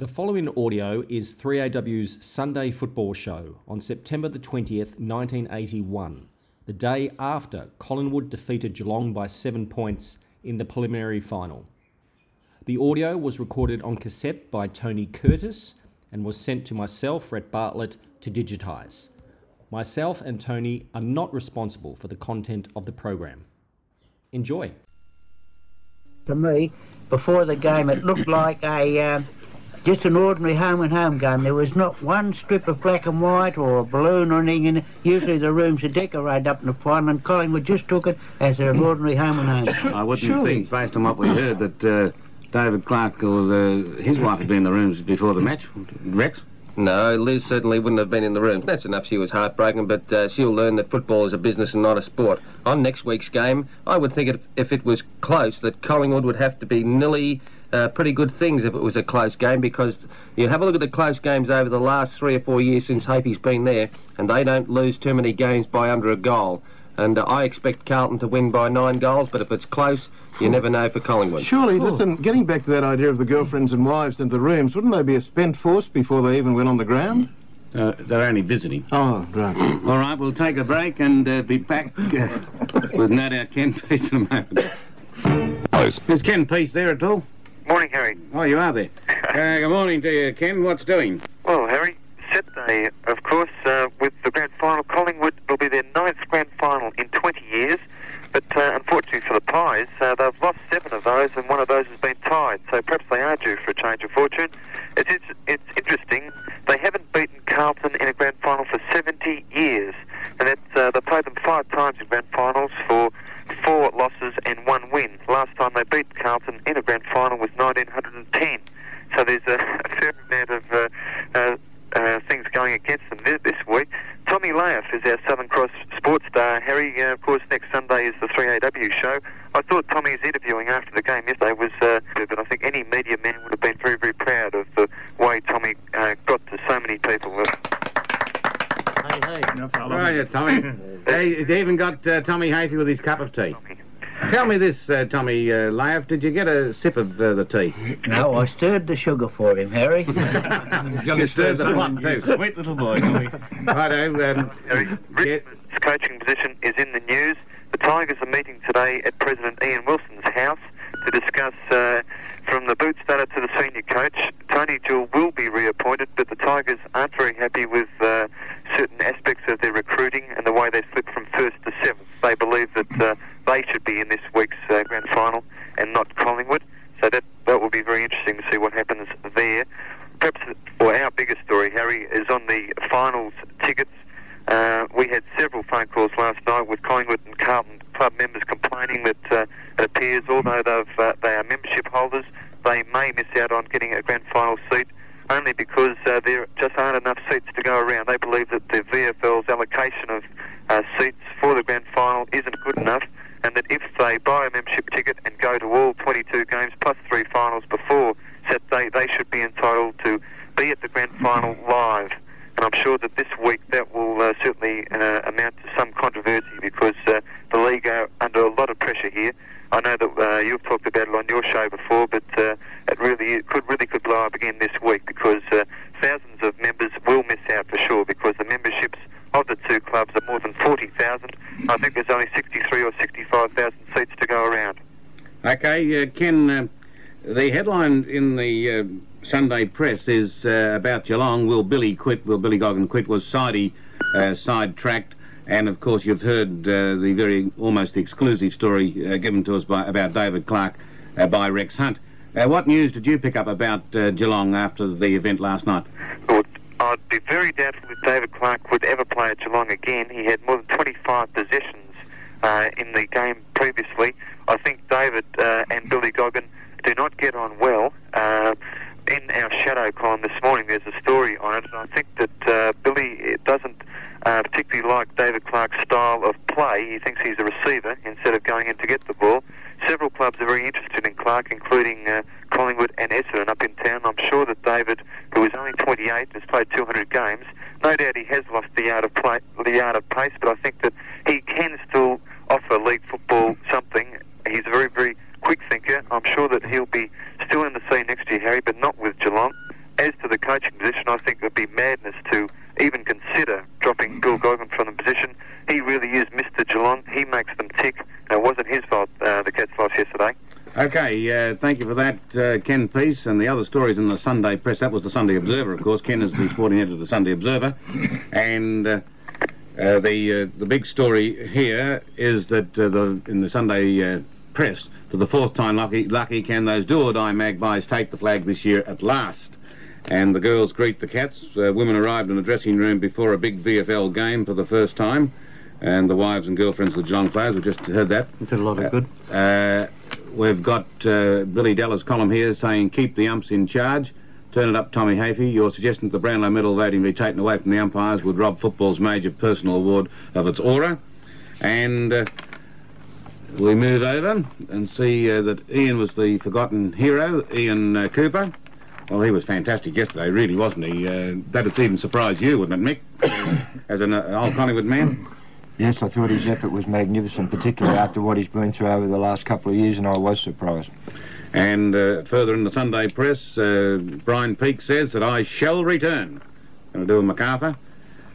The following audio is 3AW's Sunday football show on September the 20th, 1981, the day after Collingwood defeated Geelong by seven points in the preliminary final. The audio was recorded on cassette by Tony Curtis and was sent to myself, Rhett Bartlett, to digitise. Myself and Tony are not responsible for the content of the program. Enjoy. to me, before the game, it looked like a uh, just an ordinary home and home game. There was not one strip of black and white or a balloon or anything. In it. Usually the rooms are decorated up in the final, and Collingwood just took it as an ordinary home and home. I wouldn't Surely. think, based on what we heard, that uh, David Clark or uh, his wife had been in the rooms before the match. Rex? No, Liz certainly wouldn't have been in the room. That's enough. She was heartbroken, but uh, she'll learn that football is a business and not a sport. On next week's game, I would think if, if it was close, that Collingwood would have to be nearly uh, pretty good things if it was a close game, because you have a look at the close games over the last three or four years since Hafey's been there, and they don't lose too many games by under a goal. And uh, I expect Carlton to win by nine goals, but if it's close, you never know for Collingwood. Surely, listen, getting back to that idea of the girlfriends and wives in the rooms, wouldn't they be a spent force before they even went on the ground? Uh, they're only visiting. Oh, right. All right, we'll take a break and uh, be back uh, with no doubt Ken Piesse in a moment. Is Ken Piesse there at all? Morning, Harry. Oh, you are there. Uh, good morning to you, Ken. What's doing? Well, Harry, Saturday, of course, uh, with the grand final, Collingwood will be their ninth grand final in 20 years. But uh, unfortunately for the Pies, uh, they've lost seven of those, and one of those has been tied. So perhaps they are due for a change of fortune. It's, it's, it's interesting. They haven't beaten Carlton in a grand final for 70 years, and that's, uh, they played them five times in grand finals for four losses and one win. Last time they beat Carlton in a grand final was 1910. So there's a, a fair amount of uh, uh, uh, things going against them this, this week. Tommy Lahiff is our Southern Cross sports star. Harry, uh, of course, next Sunday is the 3AW show. I thought Tommy's interviewing after the game yesterday was, uh, but I think any media man would have been very, very proud of the way Tommy uh, got to so many people. Hey, hey. How are you, Tommy? hey, they even got uh, Tommy Hafey with his cup of tea. Tell me this, uh, Tommy uh, Lahiff, did you get a sip of uh, the tea? No, I stirred the sugar for him, Harry. you stirred the pot too. Sweet little boy. Righto, um, Harry, yeah, Richmond's coaching position is in the news. The Tigers are meeting today at President Ian Wilson's house to discuss uh, from the boot starter to the senior coach. Tony Jewell will be reappointed, but the Tigers aren't very happy with uh, certain aspects of their recruiting and the way they slipped from first to seventh. They believe that uh, they should be in this week's uh, grand final and not Collingwood. So that that will be very interesting to see what happens there. Perhaps, or our biggest story, Harry, is on the finals tickets. Uh, we had several phone calls last night with Collingwood and Carlton club members complaining that uh, it appears, although they've, uh, they are membership holders, they may miss out on getting a grand final seat only because uh, there just aren't enough seats to go around. They believe that the VFL's allocation of uh, seats for the grand final isn't good enough, and that if they buy a membership ticket and go to all 22 games plus three finals before Saturday, they should be entitled to be at the grand final live. And I'm sure that this week that will uh, certainly uh, amount to some controversy because uh, the league are under a lot of pressure here. I know that uh, you've talked about it on your show before, but uh, it really it could really could blow up again this week because uh, thousands of members will miss out for sure because the memberships of the two clubs are more than 40,000. I think there's only 63 or 65,000 seats to go around. Okay, uh, Ken, uh, the headline in the uh, Sunday press is uh, about Geelong. Will Billy quit? Will Billy Goggin quit? Was Sidey uh, sidetracked? And of course, you've heard uh, the very almost exclusive story uh, given to us by, about David Clark uh, by Rex Hunt. Uh, what news did you pick up about Geelong after the event last night? Well, I'd be very doubtful if David Clark would ever play at Geelong again. He had more than 25 possessions in the game previously. I think David and Billy Goggin do not get on well. In our shadow column this morning, there's a story on it, and I think that uh, Billy doesn't uh, particularly like David Clark's style of play. He thinks he's a receiver instead of going in to get the ball. Several clubs are very interested in Clark, including uh, Collingwood and Essendon up in town. I'm sure that David, who is only 28, has played 200 games. No doubt he has lost the art of play, the art of pace, but I think that he can still offer league football something. He's a very, very quick thinker. I'm sure that he'll be still in the scene next year, Harry, but not with Geelong. As to the coaching position, I think it would be madness to even consider dropping Bill Goggin from the position. He really is Mr. Geelong. He makes them tick. And it wasn't his fault, uh, the Cats lost yesterday. Okay, uh, thank you for that, uh, Ken Piesse. And the other stories in the Sunday press, that was the Sunday Observer, of course. Ken is the sporting editor of the Sunday Observer. And uh, uh, the uh, the big story here is that uh, the, in the Sunday uh, press, for the fourth time lucky, lucky can those do or die magpies take the flag this year at last. And the girls greet the Cats. Uh, women arrived in the dressing room before a big VFL game for the first time. And the wives and girlfriends of the Geelong players, we just heard that. Did a lot of good. Uh, we've got uh, Billy Della's column here saying keep the umps in charge. Turn it up, Tommy Hafey. Your suggestion that the Brownlow medal voting be taken away from the umpires would rob football's major personal award of its aura. And uh, we move over and see uh, that Ian was the forgotten hero, Ian uh, Cooper. Well, he was fantastic yesterday, really, wasn't he? Uh, that'd even surprise you, wouldn't it, Mick? As an uh, old Collingwood man. Yes, I thought his effort was magnificent, particularly after what he's been through over the last couple of years, and I was surprised. And uh, further in the Sunday press, uh, Brian Peake says that I shall return. Going to do with MacArthur.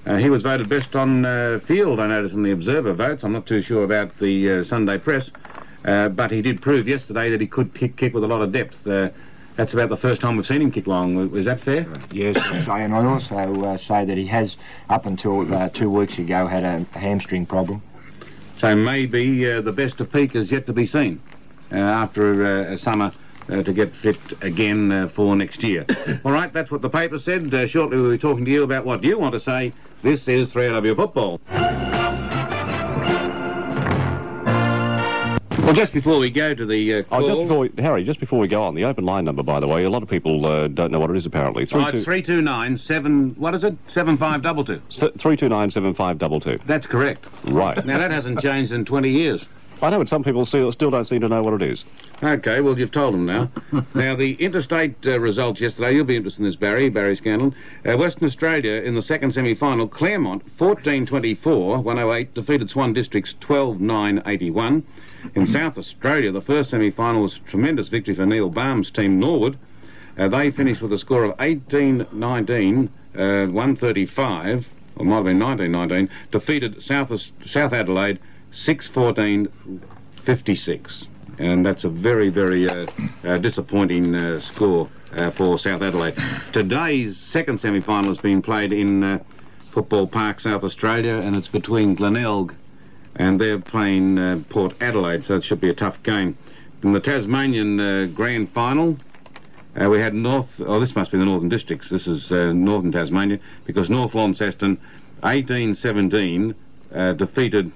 Uh, he was voted best on uh, field, I noticed, in the Observer votes. I'm not too sure about the uh, Sunday press. Uh, but he did prove yesterday that he could kick, kick with a lot of depth. Uh, that's about the first time we've seen him kick long. Is that fair? Yes, I and I also uh, say that he has, up until uh, two weeks ago, had a hamstring problem. So maybe uh, the best of Peake is yet to be seen uh, after uh, a summer uh, to get fit again uh, for next year. All right, that's what the paper said. Uh, shortly we'll be talking to you about what you want to say. This is 3AW Football. Well, just before we go to the uh, Oh, call... just before we, Harry, just before we go on, the open line number, by the way, a lot of people uh, don't know what it is apparently. Oh, it's 329 7... What is it? 7522. Three two nine seven five double two. That's correct. Right. Now, that hasn't changed in 20 years. I know, but some people still, don't seem to know what it is. Okay, well, you've told them now. now, the interstate uh, results yesterday, you'll be interested in this, Barry, Barry Scanlon. Uh, Western Australia in the second semi-final, Claremont, 14-24, 108, defeated Swan Districts 12-9, In South Australia, the first semi-final was a tremendous victory for Neil Balme's team, Norwood. Uh, they finished with a score of 18-19, uh, 135, or might have been 19-19, defeated South, South Adelaide 6-14, 56. And that's a very, very uh, uh, disappointing uh, score uh, for South Adelaide. Today's second semi-final has been played in uh, Football Park, South Australia, and it's between Glenelg and they're playing uh, Port Adelaide, so it should be a tough game. In the Tasmanian Grand Final, uh, we had North. Oh, this must be the Northern Districts. This is uh, Northern Tasmania because North Launceston, 1817, uh, defeated.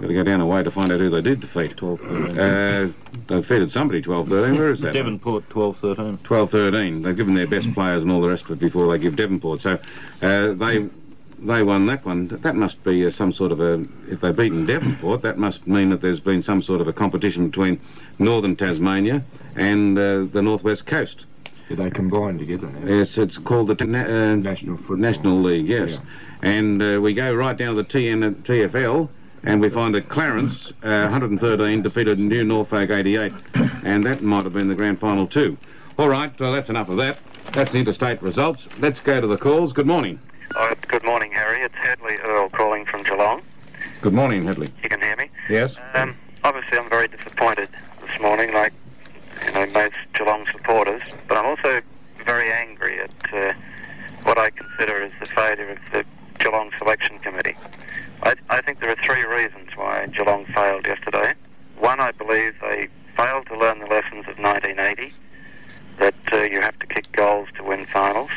Got to go down a way to find out who they did defeat. 12 uh, They defeated somebody 12 13. Where is that? Devonport 12 13. 12 13. They've given their best players and all the rest of it before they give Devonport. So uh, they they won that one. That must be uh, some sort of a. If they've beaten Devonport, that must mean that there's been some sort of a competition between northern Tasmania and uh, the northwest coast. Did they combine together now. Yes, it's called the na- uh, National Football. National League. Yes, Yeah. and uh, we go right down to the TN, TFL. And we find that Clarence, uh, 113, defeated New Norfolk 88, and that might have been the grand final too. All right, well, that's enough of that. That's the interstate results. Let's go to the calls. Good morning. Oh, good morning, Harry. It's Hadley Earl calling from Geelong. Good morning, Headley. You can hear me? Yes. Um, obviously, I'm very disappointed this morning, like you know most Geelong supporters. But I'm also very angry at uh, what I consider as the failure of the Geelong selection committee. I, I think there are three reasons why Geelong failed yesterday. One, I believe they failed to learn the lessons of 1980, that uh, you have to kick goals to win finals.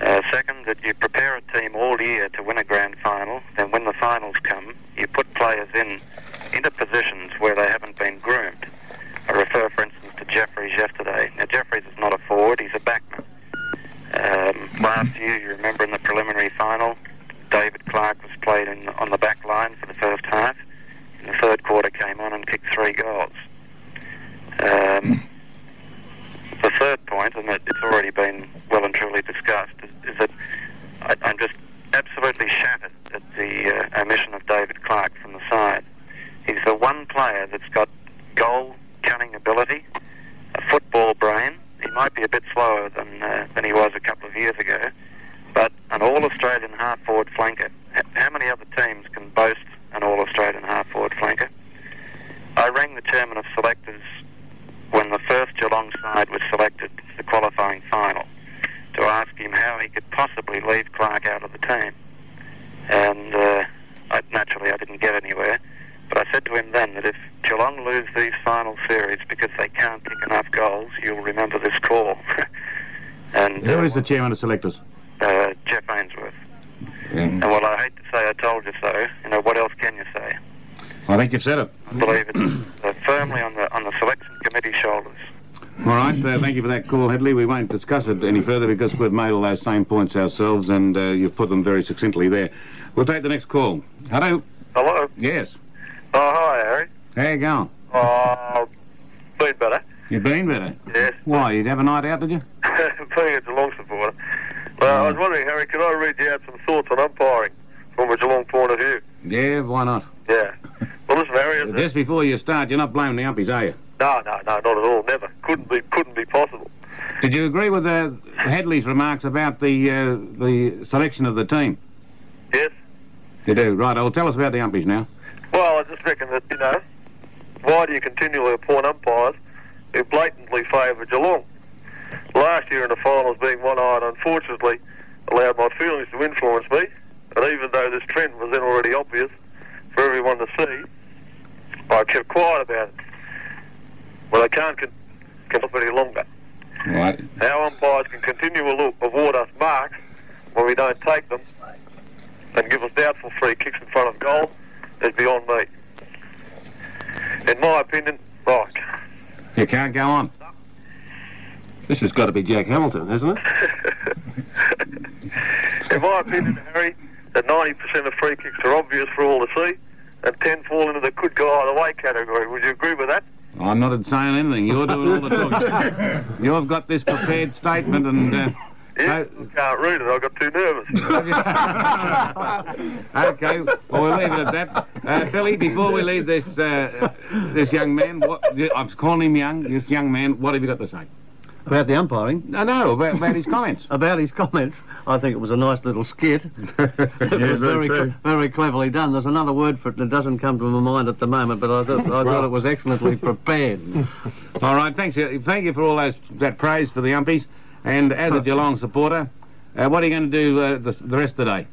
Uh, second, that you prepare a team all year to win a grand final, then when the finals come, you put players in into positions where they haven't been groomed. I refer, for instance, to Jeffries yesterday. Now, Jeffries is not a forward, he's a backman. Um, last year, you remember in the preliminary final, David Clark was played in, on the back line for the first half. In the third quarter, came on and kicked three goals. Um, the third point, and it- it's already been well and truly discussed, is, is that I, I'm just absolutely shattered at the uh, omission of David Clark from the side. He's the one player that's got goal cunning ability, a football brain. He might be a bit slower than uh, than he was was a couple of years ago, but an All-Australian half-forward flanker. H- How many other teams can boast an All-Australian half-forward flanker? I rang the chairman of selectors when the first Geelong side was selected for the qualifying final to ask him how he could possibly leave Clark out of the team. And uh, I, naturally, I didn't get anywhere. But I said to him then that if Geelong lose these final series because they can't kick enough goals, you'll remember this call. and Who uh, is the chairman of selectors? uh, Jeff Ainsworth. And well, I hate to say I told you so. You know, what else can you say? I think you've said it. I believe it's uh, firmly on the on the selection committee's shoulders. All right, uh, thank you for that call, Headley. We won't discuss it any further because we've made all those same points ourselves and uh, you've put them very succinctly there. We'll take the next call. Hello? Hello. Yes. Oh, hi, Harry. How you going? Oh, been better. You've been better? Yes. Why, you'd have a night out, did you? being a Geelong supporter. Well, I was wondering, Harry, could I read you out some thoughts on umpiring from a Geelong point of view? Yeah, why not? Yeah. Well, listen, Harry. Just before you start, you're not blaming the umpies, are you? No, no, no, not at all. Never. Couldn't be. Couldn't be possible. Did you agree with uh, Headley's remarks about the uh, the selection of the team? Yes. You do, right. Well, tell us about the umpies now. Well, I just reckon that you know, why do you continually appoint umpires who blatantly favour Geelong? Last year in the finals, being one-eyed, unfortunately, allowed my feelings to influence me. And even though this trend was then already obvious for everyone to see, I kept quiet about it. Well, I can't con- con- any longer. Right. How umpires can continue to award us marks when we don't take them and give us doubtful free kicks in front of goal is beyond me. In my opinion, right. You can't go on. This has got to be Jack Hamilton, hasn't it? In my opinion, Harry, that 90% of free kicks are obvious for all to see and 10 fall into the could go either way category. Would you agree with that? I'm not saying anything. You're doing all the talking. You've got this prepared statement and... Uh, Yeah, I can't read it. I got too nervous. okay, well, we'll leave it at that. Uh, Billy, before we leave this uh, this young man, what, I'm calling him young, this young man, what have you got to say? About the umpiring? No, no, about, about his comments. About his comments, I think it was a nice little skit. it was very, cle- very cleverly done. There's another word for it that doesn't come to my mind at the moment, but I, thought I thought it was excellently prepared. All right, thanks. uh, Thank you for all those that praise for the umpies. And as a Geelong supporter, uh, what are you going to do uh, the, the rest of the day?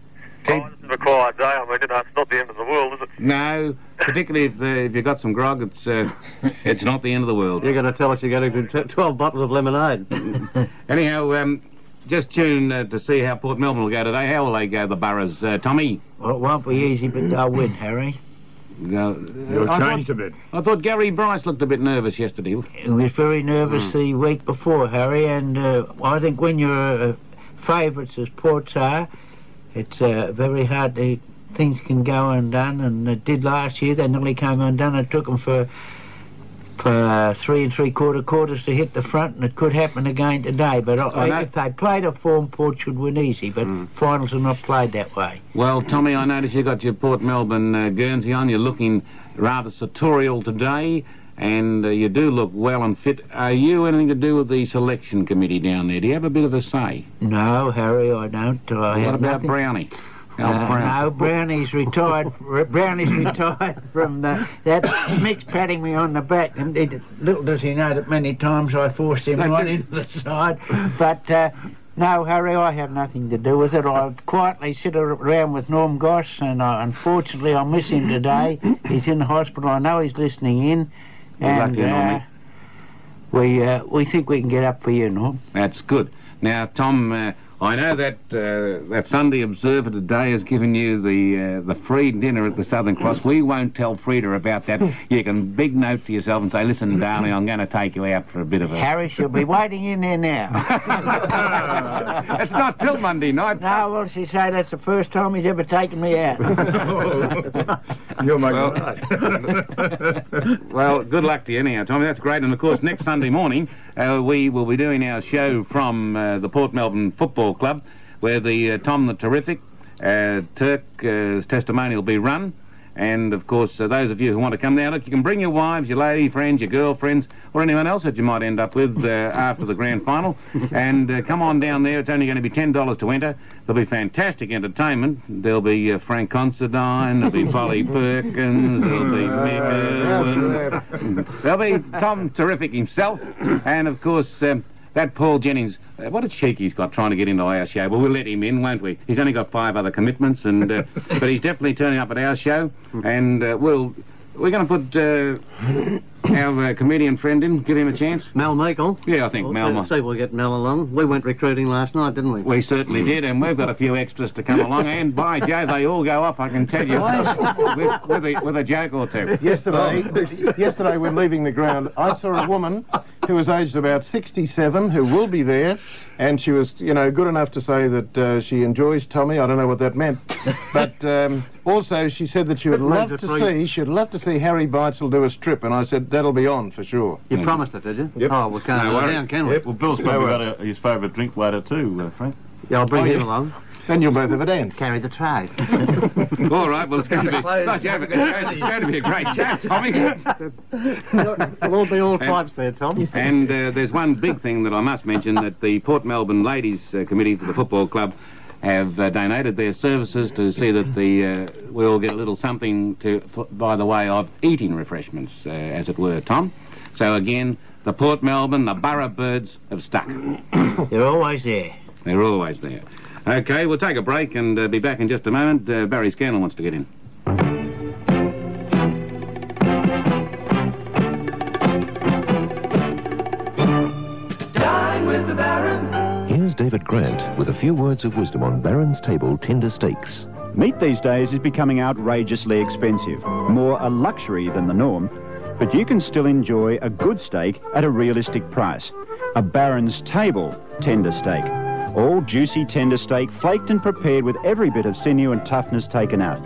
Oh, it's a quiet day. I mean, you know, it's not the end of the world, is it? No, particularly if, uh, if you've got some grog, it's uh, it's not the end of the world. You're going to tell us you're going to do t- 12 bottles of lemonade. Anyhow, um, just tune uh, to see how Port Melbourne will go today. How will they go, the Boroughs? Uh, Tommy? Well, it won't be easy, but they'll win, Harry. No, You're I thought- a bit. I thought Gary Bryce looked a bit nervous yesterday. He was very nervous the week before, Harry, and uh, I think when you're uh, favourites as Ports are, it's uh, very hard to. Things can go undone, and it did last year. They nearly came undone. It took them for for uh, three and three quarter quarters to hit the front, and it could happen again today. But I, know. if they played a form, Port should win easy. But finals are not played that way. Well, Tommy, I notice you got your Port Melbourne uh, Guernsey on. You're looking rather sartorial today, and uh, you do look well and fit. Are you anything to do with the selection committee down there? Do you have a bit of a say? No, Harry, I don't. I what have about nothing. Brownie? Al Uh, Brown. no, Brownie's retired. Brownie's retired from the. That Mick's patting me on the back, and it, little does he know that many times I forced him right into the side. But uh, no, Harry, I have nothing to do with it. I quietly sit around with Norm Goss, and uh, unfortunately I miss him today. He's in the hospital. I know he's listening in, and Normie. uh, we uh, we think we can get up for you, Norm. That's good. Now, Tom, uh, I know that uh, that Sunday Observer today has given you the uh, the free dinner at the Southern Cross. We won't tell Frida about that. You can big note to yourself and say, "Listen, darling, I'm going to take you out for a bit of a." Harry, she'll be waiting in there now. it's not till Monday night. No, well, she say that's the first time he's ever taken me out. You're my Well- Well, good luck to you anyhow, Tommy. That's great. And of course, next Sunday morning, uh, we will be doing our show from uh, the Port Melbourne Football Club, where the uh, Tom the Terrific, uh, Turk's testimony will be run. And of course, uh, those of you who want to come down, look, you can bring your wives, your lady friends, your girlfriends, or anyone else that you might end up with uh, after the grand final. And uh, come on down there. It's only going to be ten dollars to enter. There'll be fantastic entertainment. There'll be uh, Frank Considine. There'll be Polly Perkins. There'll be Mick Irwin. There'll be Tom Terrific himself, and of course. Um, that Paul Jennings, uh, what a cheek he's got trying to get into our show. Well, we'll let him in, won't we? He's only got five other commitments, and uh, but he's definitely turning up at our show, and uh, we'll we're going to put uh, our uh, comedian friend in, give him a chance. Mel Meikle. Yeah, I think Well, Mel. see- might- See, we'll get Mel along. We went recruiting last night, didn't we? We certainly did, and we've got a few extras to come along, and by Jove, they all go off, I can tell you, with, with, a, with a joke or two. Yesterday, yesterday when leaving the ground, I saw a woman who was aged about 67 who will be there, and she was, you know, good enough to say that uh, she enjoys Tommy. I don't know what that meant, but um, also she said that she would love to it for see, she'd love to see Harry Beitzel do a strip, and I said that'll be on for sure. You promised it, did you? Yep. Oh, we can't No let it worries. down, can we? Yep. Well, Bill's probably got a, his favourite drink later too, uh, Frank. Yeah, I'll bring Oh, him yeah. along. Then you'll both have a dance. Carry the tray. All right, well, it's going to be, it's going, to be a great show, Tommy. There'll all be all types there, Tom. And uh, there's one big thing that I must mention that the Port Melbourne Ladies uh, Committee for the Football Club have uh, donated their services to see that the uh, we all get a little something to f- by the way of eating refreshments, uh, as it were, Tom. So again, the Port Melbourne, the Borough Birds have stuck. They're always there. They're always there. Okay, we'll take a break and uh, be back in just a moment. Uh, Barry Scannell wants to get in. Grant with a few words of wisdom on Baron's Table tender steaks. Meat these days is becoming outrageously expensive, more a luxury than the norm, but you can still enjoy a good steak at a realistic price. A Baron's Table tender steak. All juicy tender steak, flaked and prepared with every bit of sinew and toughness taken out.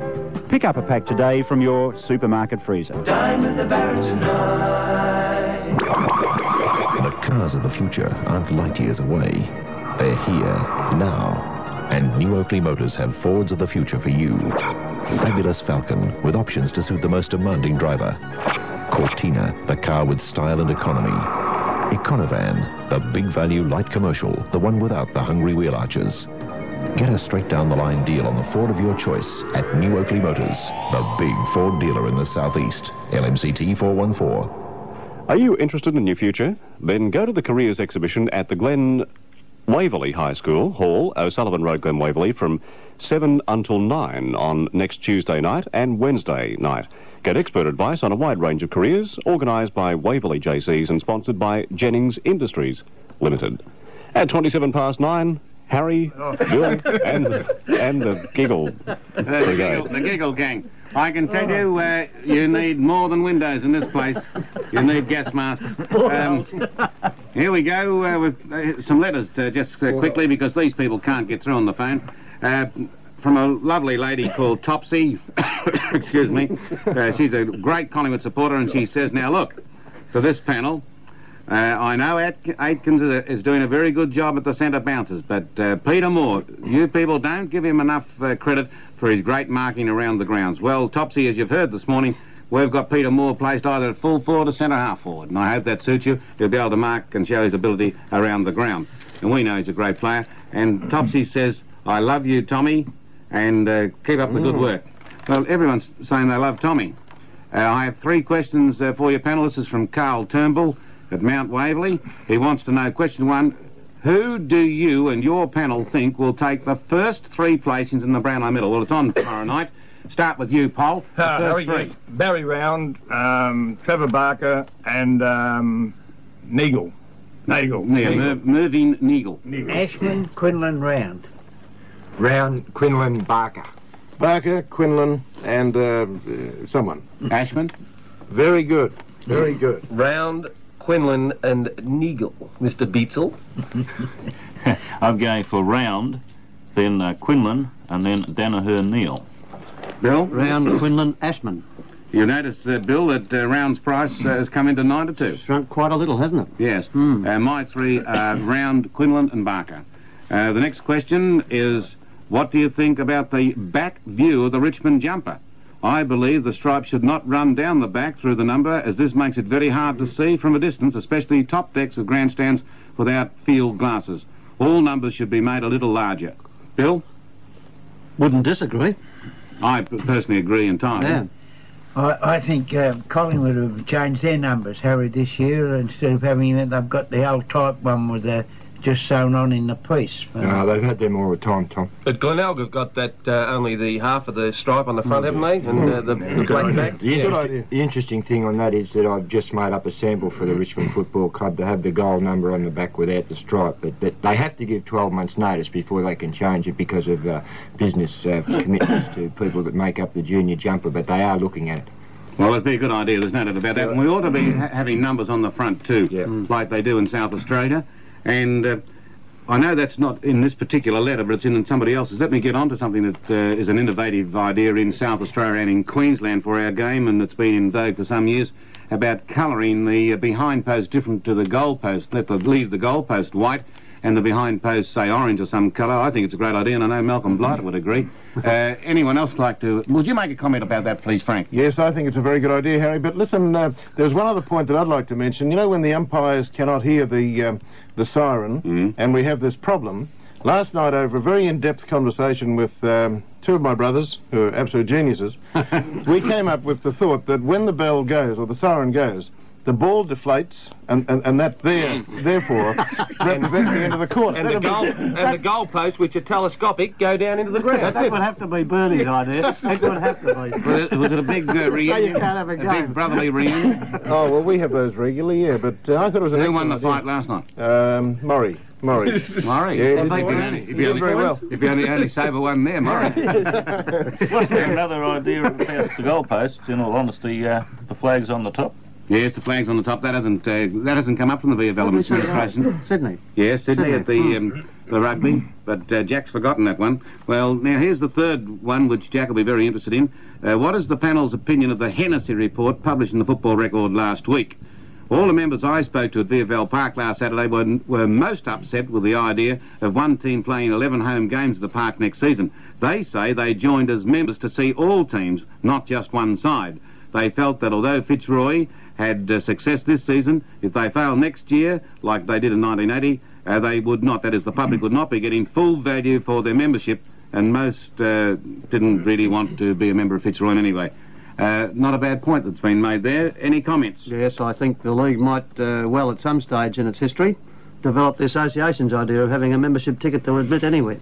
Pick up a pack today from your supermarket freezer. Dine with the Baron tonight. The cars of the future aren't light years away. They're here, now. And New Oakley Motors have Fords of the future for you. Fabulous Falcon with options to suit the most demanding driver. Cortina, the car with style and economy. Econovan, the big value light commercial, the one without the hungry wheel arches. Get a straight down the line deal on the Ford of your choice at New Oakley Motors, the big Ford dealer in the southeast. LMCT 414. Are you interested in your future? Then go to the careers exhibition at the Glen Waverley High School Hall, O'Sullivan Road, Glen Waverley, from 7 until 9 on next Tuesday night and Wednesday night. Get expert advice on a wide range of careers, organised by Waverley JCs and sponsored by Jennings Industries Limited. At 27 past 9, Harry, Bill, and, and the Giggle The giggle, the giggle gang. I can tell you, uh, you need more than windows in this place. You need gas masks. Um, here we go uh, with uh, some letters, uh, just uh, quickly, because these people can't get through on the phone. Uh, from a lovely lady called Topsy. Excuse me. Uh, she's a great Collingwood supporter, and she says, "Now look, for this panel." Uh, I know Atk- Atkins is, doing a very good job at the centre bounces, but uh, Peter Moore, you people don't give him enough uh, credit for his great marking around the grounds. Well, Topsy, as you've heard this morning, we've got Peter Moore placed either at full forward or centre half forward, and I hope that suits you. He'll be able to mark and show his ability around the ground. And we know he's a great player. And Topsy says, I love you, Tommy, and uh, keep up the good work. Well, everyone's saying they love Tommy. Uh, I have three questions uh, for your panel. This is from Carl Turnbull at Mount Waverley. He wants to know question one Who do you and your panel think will take the first three placings in the Brownlow Medal? Well, it's on tomorrow night. Start with you, Paul. The Uh, first three. Barry Round, um, Trevor Barker, and um, Neagle. Nagel. Yeah, Mer- Mervyn Neagle. Ashman, Quinlan, Round. Round, Quinlan, Barker. Barker, Quinlan, and uh, uh, someone. Ashman? Very good. Very good. Round, Quinlan, and Neagle. Mr. Beitzel. I'm going for Round, then uh, Quinlan, and then Danaher Neal. Bill? Round, Quinlan, Ashman. You notice, uh, Bill, that uh, Round's price uh, has come into 92. Shrunk quite a little, hasn't it? Yes. Uh, my three are Round, Quinlan, and Barker. Uh, the next question is what do you think about the back view of the Richmond jumper? I believe the stripe should not run down the back through the number, as this makes it very hard to see from a distance, especially top decks of grandstands without field glasses. All numbers should be made a little larger. Bill? Wouldn't disagree. I personally agree entirely. Yeah. I, I think uh, Collingwood have changed their numbers, Harry, this year. Instead of having it, they've got the old type one with the just sewn on in the piece. No, they've had them all the time, Tom. But Glenelg have got that uh, only the half of the stripe on the front, haven't they? And uh, the, the black back. The, interest- the interesting thing on that is that I've just made up a sample for the Richmond Football Club to have the goal number on the back without the stripe, but, but they have to give 12 months' notice before they can change it because of uh, business uh, commitments to people that make up the junior jumper, but they are looking at it. Well, it'd be a good idea, there's no doubt about that. And we ought to be ha- having numbers on the front too, like they do in South Australia. And uh, I know that's not in this particular letter, but it's in somebody else's. Let me get on to something that uh, is an innovative idea in South Australia and in Queensland for our game, and it's been in vogue for some years, about colouring the uh, behind post different to the goal post. Let the, leave the goal post white and the behind post, say, orange or some colour. I think it's a great idea, and I know Malcolm Blight would agree. Uh, anyone else like to... Would you make a comment about that, please, Frank? Yes, I think it's a very good idea, Harry. But listen, uh, there's one other point that I'd like to mention. You know, when the umpires cannot hear the um, the siren, and we have this problem. Last night, over a very in-depth conversation with um, two of my brothers, who are absolute geniuses, we came up with the thought that when the bell goes or the siren goes, the ball deflates, and, and, and that there, therefore, represents the end of the court. And the, be- goal, and the goal posts, which are telescopic, go down into the ground. that would have to be Bernie's idea. That would have to be. Was it, was it a big uh, So you can't have a big game. brotherly reunion? Oh, well, we have those regularly, yeah, but uh, I thought it was an Who won the excellent fight last night? Um, Murray. Murray. Murray. Yeah, if did he he win? only, if He he did only, very well. if he only, only sober one there, Murray. Wasn't there another idea about the goalposts? In all honesty, uh, the flags on the top. Yes, the flag's on the top. That hasn't uh, that hasn't come up from the VFL administration. Sydney. Yes, Sydney Sydney. at the um, the rugby, but uh, Jack's forgotten that one. Well, now here's the third one, which Jack will be very interested in. Uh, what is the panel's opinion of the Hennessy report published in the Football Record last week? All the members I spoke to at VFL Park last Saturday were, were most upset with the idea of one team playing 11 home games at the park next season. They say they joined as members to see all teams, not just one side. They felt that although Fitzroy had uh, success this season, if they fail next year, like they did in 1980, uh, they would not, that is, the public would not be getting full value for their membership, and most uh, didn't really want to be a member of Fitzroy anyway. Uh, not a bad point that's been made there. Any comments? Yes, I think the league might, uh, well, at some stage in its history, develop the association's idea of having a membership ticket to admit anywhere.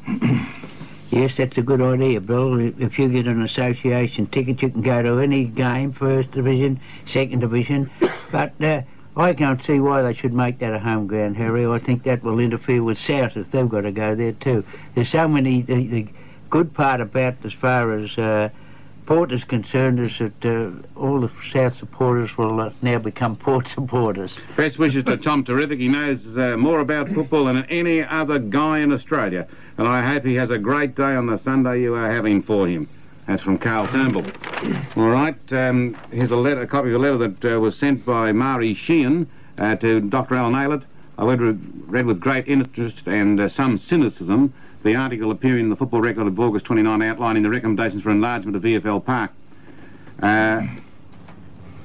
Yes, that's a good idea, Bill. If you get an association ticket, you can go to any game, first division, second division. But uh, I can't see why they should make that a home ground, Harry. I think that will interfere with South if they've got to go there too. There's so many. The, the good part about as far as uh, Port is concerned is that uh, all the South supporters will uh, now become Port supporters. Best wishes to Tom Terrific. He knows uh, more about football than any other guy in Australia. And I hope he has a great day on the Sunday you are having for him. That's from Carl Turnbull. All right, um, here's a letter, a copy of a letter that uh, was sent by Mari Sheehan uh, to Dr. Alan Aylett. I read, read with great interest and uh, some cynicism the article appearing in the Football Record of August 29 outlining the recommendations for enlargement of VFL Park. Uh,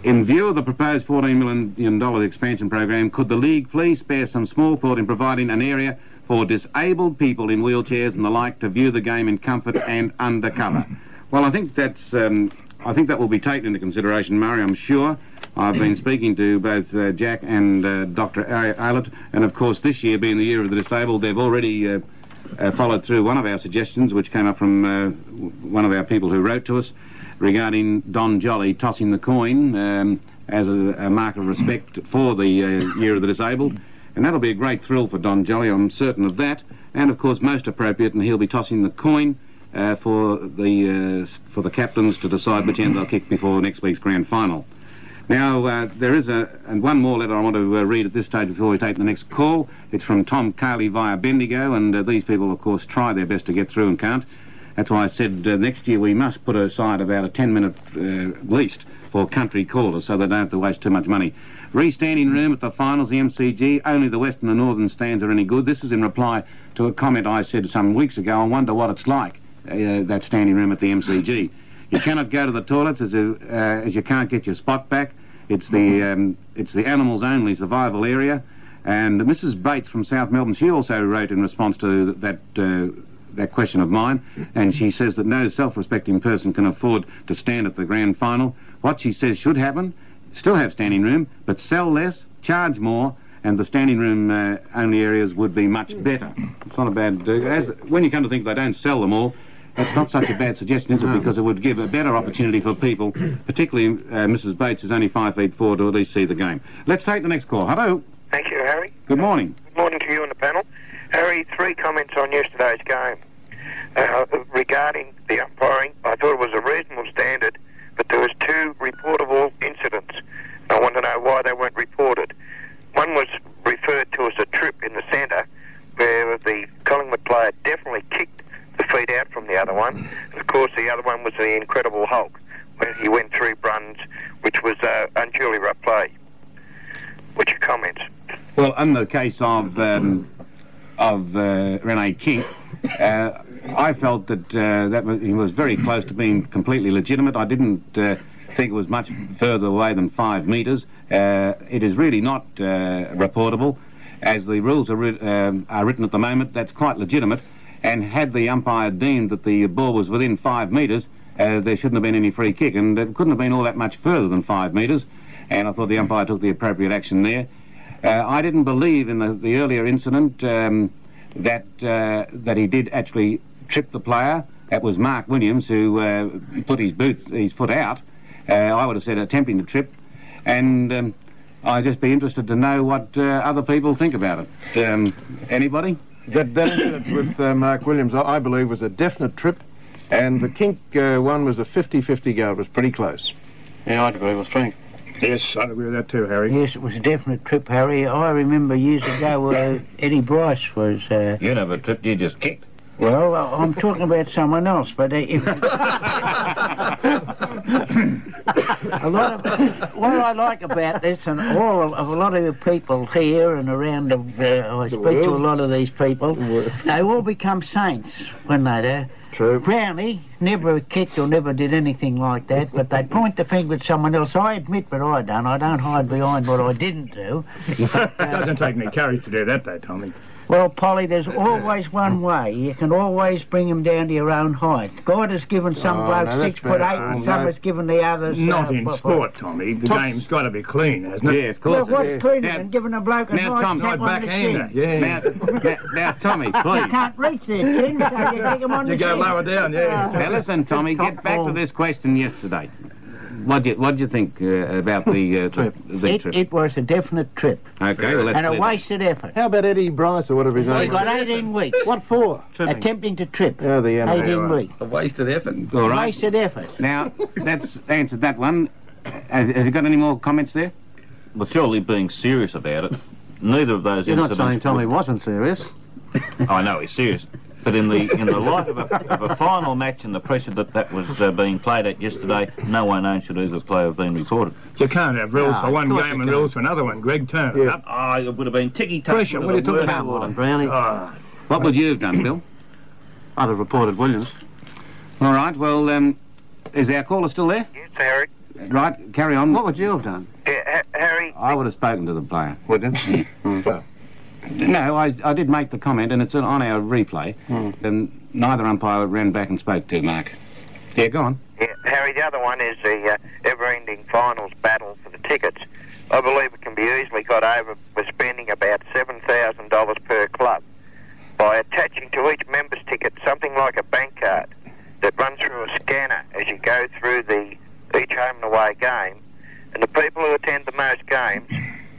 in view of the proposed $14 million expansion program, could the League please spare some small thought in providing an area for disabled people in wheelchairs and the like to view the game in comfort and under cover? Well, I think that's. Um, I think that will be taken into consideration, Murray, I'm sure. I've been speaking to both uh, Jack and uh, Dr. Aylett, and of course, this year being the year of the disabled, they've already uh, followed through one of our suggestions, which came up from uh, one of our people who wrote to us regarding Don Jolly tossing the coin um, as a, a mark of respect for the uh, Year of the Disabled. And that'll be a great thrill for Don Jolly, I'm certain of that. And of course, most appropriate, and he'll be tossing the coin uh, for the uh, for the captains to decide which end they'll kick before next week's grand final. Now, uh, there is a, and one more letter I want to uh, read at this stage before we take the next call. It's from Tom Carley via Bendigo, and uh, these people, of course, try their best to get through and can't. That's why I said uh, next year we must put aside about a 10 minute uh, at least for country callers so they don't have to waste too much money. Re-standing room at the finals, the MCG, only the western and the northern stands are any good. This is in reply to a comment I said some weeks ago. I wonder what it's like, uh, that standing room at the MCG. You cannot go to the toilets as you, uh, as you can't get your spot back. It's the um, it's the animals only survival area. And Mrs. Bates from South Melbourne, she also wrote in response to that uh, that question of mine, and she says that no self-respecting person can afford to stand at the grand final. What she says should happen, still have standing room, but sell less, charge more, and the standing room uh, only areas would be much better. It's not a bad. Uh, as, when you come to think they don't sell them all, that's not such a bad suggestion, is it? Because it would give a better opportunity for people, particularly uh, Mrs. Bates, who's only five feet four, to at least see the game. Let's take the next call. Hello. Thank you, Harry. Good morning. Good morning to you and the panel. Harry, three comments on yesterday's game. Uh, regarding the umpiring, I thought it was a reasonable standard, but there was two reportable incidents. I want to know why they weren't reported. One was referred to as a trip in the centre, where the Collingwood player definitely kicked the feet out from the other one. And of course, the other one was the Incredible Hulk, where he went through runs, which was uh, unduly rough play. What's your comments? Well, in the case of um, of uh, Rene Kink, uh, I felt that uh, that was, he was very close to being completely legitimate. I didn't uh, think it was much further away than five metres. Uh, it is really not uh, reportable, as the rules are, writ- um, are written at the moment. That's quite legitimate. And had the umpire deemed that the ball was within five metres, uh, there shouldn't have been any free kick, and it couldn't have been all that much further than five metres. And I thought the umpire took the appropriate action there. Uh, I didn't believe in the, the earlier incident um, that uh, that he did actually trip the player. That was Mark Williams who uh, put his boot, his foot out. Uh, I would have said attempting to trip, and um, I'd just be interested to know what uh, other people think about it. Um, anybody? That, that incident with uh, Mark Williams, I, I believe, was a definite trip, and the Kink uh, one was a 50-50 go. It was pretty close. Yeah, I'd agree with Frank. Yes, I'd agree with that too, Harry. Yes, it was a definite trip, Harry. I remember years ago uh, Eddie Bryce was. Uh, You never tripped, you just kicked. Well, I- I'm talking about someone else, but uh, if, a lot of what I like about this, and all of a lot of the people here and around, the, uh, I speak to a lot of these people. They all become saints when they're there. True. Brownie never kicked or never did anything like that, but they point the finger at someone else. I admit what I done. I don't hide behind what I didn't do. It doesn't take any courage to do that, though, Tommy. Well, Polly, there's uh, uh, always one uh. way. You can always bring them down to your own height. God has given some Oh, blokes no, six foot eight, and some no. has given the others. Not uh, in what- sport, Tommy. The Tops- game's got to be clean, hasn't it? Yeah, of Well, course. what's cleaner than giving a bloke a Now, nice Tom, tap on the chin? Yeah. Now, now, now, Tommy, please. You can't reach there, chin, so you take 'em on the chin. You go lower down, yeah. now listen, Tommy, get back to this question yesterday. What do you, what do you think uh, about the uh, the, the It, trip? it was a definite trip. Okay, well, let's and a clear that. wasted effort. How about Eddie Bryce or whatever his name He is? got 18 weeks. What for? Attempting to trip. Oh, the end. 18 weeks. A wasted effort. All right. Wasted effort. Now, that's answered that one. Have, have you got any more comments there? Well, surely being serious about it, neither of those You're not incidents... saying Tommy wasn't serious. I know he's serious, but in the in the light of a, of a final match and the pressure that that was uh, being played at yesterday, no one known should either play have been reported. You can't have rules No, for one game and can't. rules for another one. Greg, turn it up. Oh, it would have been ticky tack. Pressure, what are you talking about? Brownie. Oh, What would you have done, Bill? I'd have reported Williams. All right. Well, um, is our caller still there? Yes, Harry. Right. Carry on. What would you have done? Yeah, ha- Harry. I would have spoken to the player. Would you? No, I, I did make the comment, and it's on our replay. And neither umpire ran back and spoke to Mark. Yeah, go on. Yeah, Harry, the other one is the uh, ever-ending finals battle for the tickets. I believe it can be easily got over with spending about $7,000 per club by attaching to each member's ticket something like a bank card that runs through a scanner as you go through the each home and away game. And the people who attend the most games,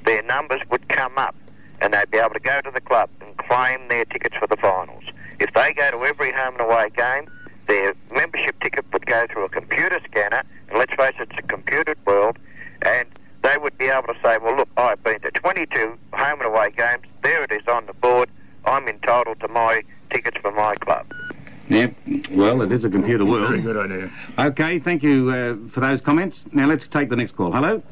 their numbers would come up and they'd be able to go to the club and claim their tickets for the finals. If they go to every home and away game, their membership ticket would go through a computer scanner, and let's face it, it's a computered world, and they would be able to say, well, look, I've been to 22 home and away games, there it is on the board, I'm entitled to my tickets for my club. Yeah, well, it is a computer world. Very good idea. Okay, thank you uh, for those comments. Now let's take the next call. Hello?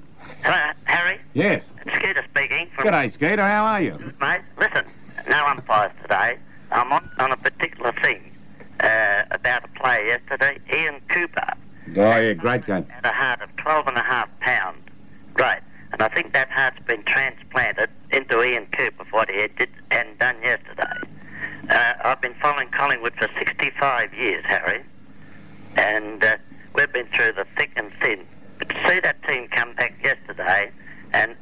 Hello, Harry. Yes. Skeeter speaking. From G'day, Skeeter. How are you? Mate, listen, no umpires today. I'm on, on a particular thing uh, about a play yesterday, Ian Cooper. Oh, yeah, great game. had a heart of 12 and a half pounds. Right. And I think that heart's been transplanted into Ian Cooper for what he did and done yesterday. Uh, I've been following Collingwood for 65 years, Harry. And uh, we've been through the thick and thin. But to see that team come back yesterday, and